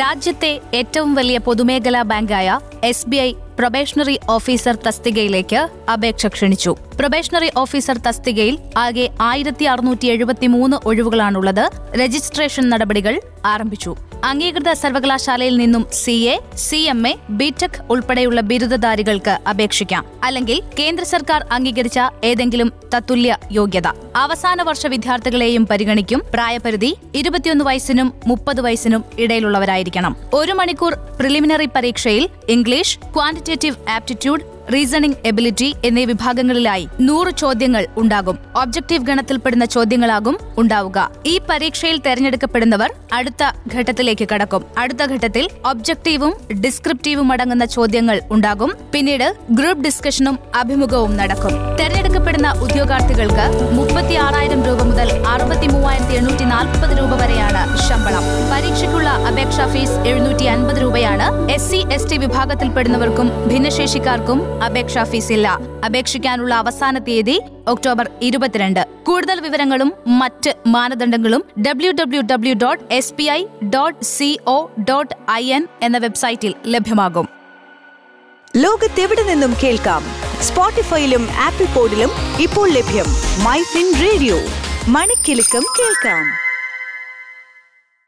രാജ്യത്തെ ഏറ്റവും വലിയ പൊതുമേഖലാ ബാങ്കായ S B I probationary officer തസ്തികയിലേക്ക് അപേക്ഷ ക്ഷണിച്ചു. പ്രൊബേഷണറി ഓഫീസർ തസ്തികയിൽ ആകെ ആയിരത്തി അറുന്നൂറ്റി എഴുപത്തിമൂന്ന് ഒഴിവുകളാണുള്ളത്. രജിസ്ട്രേഷൻ നടപടികൾ ആരംഭിച്ചു. അംഗീകൃത സർവകലാശാലയിൽ നിന്നും C A C M A B Tech ഉൾപ്പെടെയുള്ള ബിരുദധാരികൾക്ക് അപേക്ഷിക്കാം. അല്ലെങ്കിൽ കേന്ദ്ര സർക്കാർ അംഗീകരിച്ച ഏതെങ്കിലും തത്തുല്യ യോഗ്യത. അവസാന വർഷ വിദ്യാർത്ഥികളെയും പരിഗണിക്കും പ്രായപരിധി ഇരുപത്തിയൊന്ന് വയസ്സിനും മുപ്പത് വയസ്സിനും ഇടയിലുള്ളവരായിരിക്കണം. ഒരു മണിക്കൂർ പ്രിലിമിനറി പരീക്ഷയിൽ English quantitative aptitude reasoning ability എന്നീ വിഭാഗങ്ങളിലായി നൂറ് ചോദ്യങ്ങൾ ഉണ്ടാകും. ഒബ്ജക്റ്റീവ് ഗണത്തിൽപ്പെടുന്ന ചോദ്യങ്ങളാകും ഉണ്ടാവുക. ഈ പരീക്ഷയിൽ തെരഞ്ഞെടുക്കപ്പെടുന്നവർ അടുത്ത ഘട്ടത്തിലേക്ക് കടക്കും. അടുത്ത ഘട്ടത്തിൽ ഒബ്ജക്റ്റീവും ഡിസ്ക്രിപ്റ്റീവും അടങ്ങുന്ന ചോദ്യങ്ങൾ ഉണ്ടാകും. പിന്നീട് ഗ്രൂപ്പ് ഡിസ്കഷനും അഭിമുഖവും നടക്കും. തെരഞ്ഞെടുക്കപ്പെടുന്ന ഉദ്യോഗാർത്ഥികൾക്ക് മുപ്പത്തി രൂപ മുതൽ അറുപത്തി മൂവായിരത്തി എണ്ണൂറ്റി നാൽപ്പത് രൂപ വരെയാണ് ശമ്പളം. പരീക്ഷയ്ക്കുള്ള അപേക്ഷാ ഫീസ് എഴുന്നൂറ്റി അൻപത് രൂപയാണ്. എസ് സി എസ് ടി വിഭാഗത്തിൽപ്പെടുന്നവർക്കും ഭിന്നശേഷിക്കാർക്കും അപേക്ഷാ ഫീസ് ഇല്ല അപേക്ഷിക്കാനുള്ള അവസാന തീയതി ഒക്ടോബർ ഇരുപത്തിരണ്ട്. കൂടുതൽ വിവരങ്ങളും മറ്റ് മാനദണ്ഡങ്ങളും W W W dot S B I dot C O dot I N എന്ന വെബ്സൈറ്റിൽ ലഭ്യമാകും. ലോകത്തെവിടെ നിന്നും കേൾക്കാം. സ്പോട്ടിഫൈയിലും ആപ്പിൾ പോഡിലും ഇപ്പോൾ ലഭ്യം. My fin radio. മണിക്കെലക്കം കേൾക്കാം.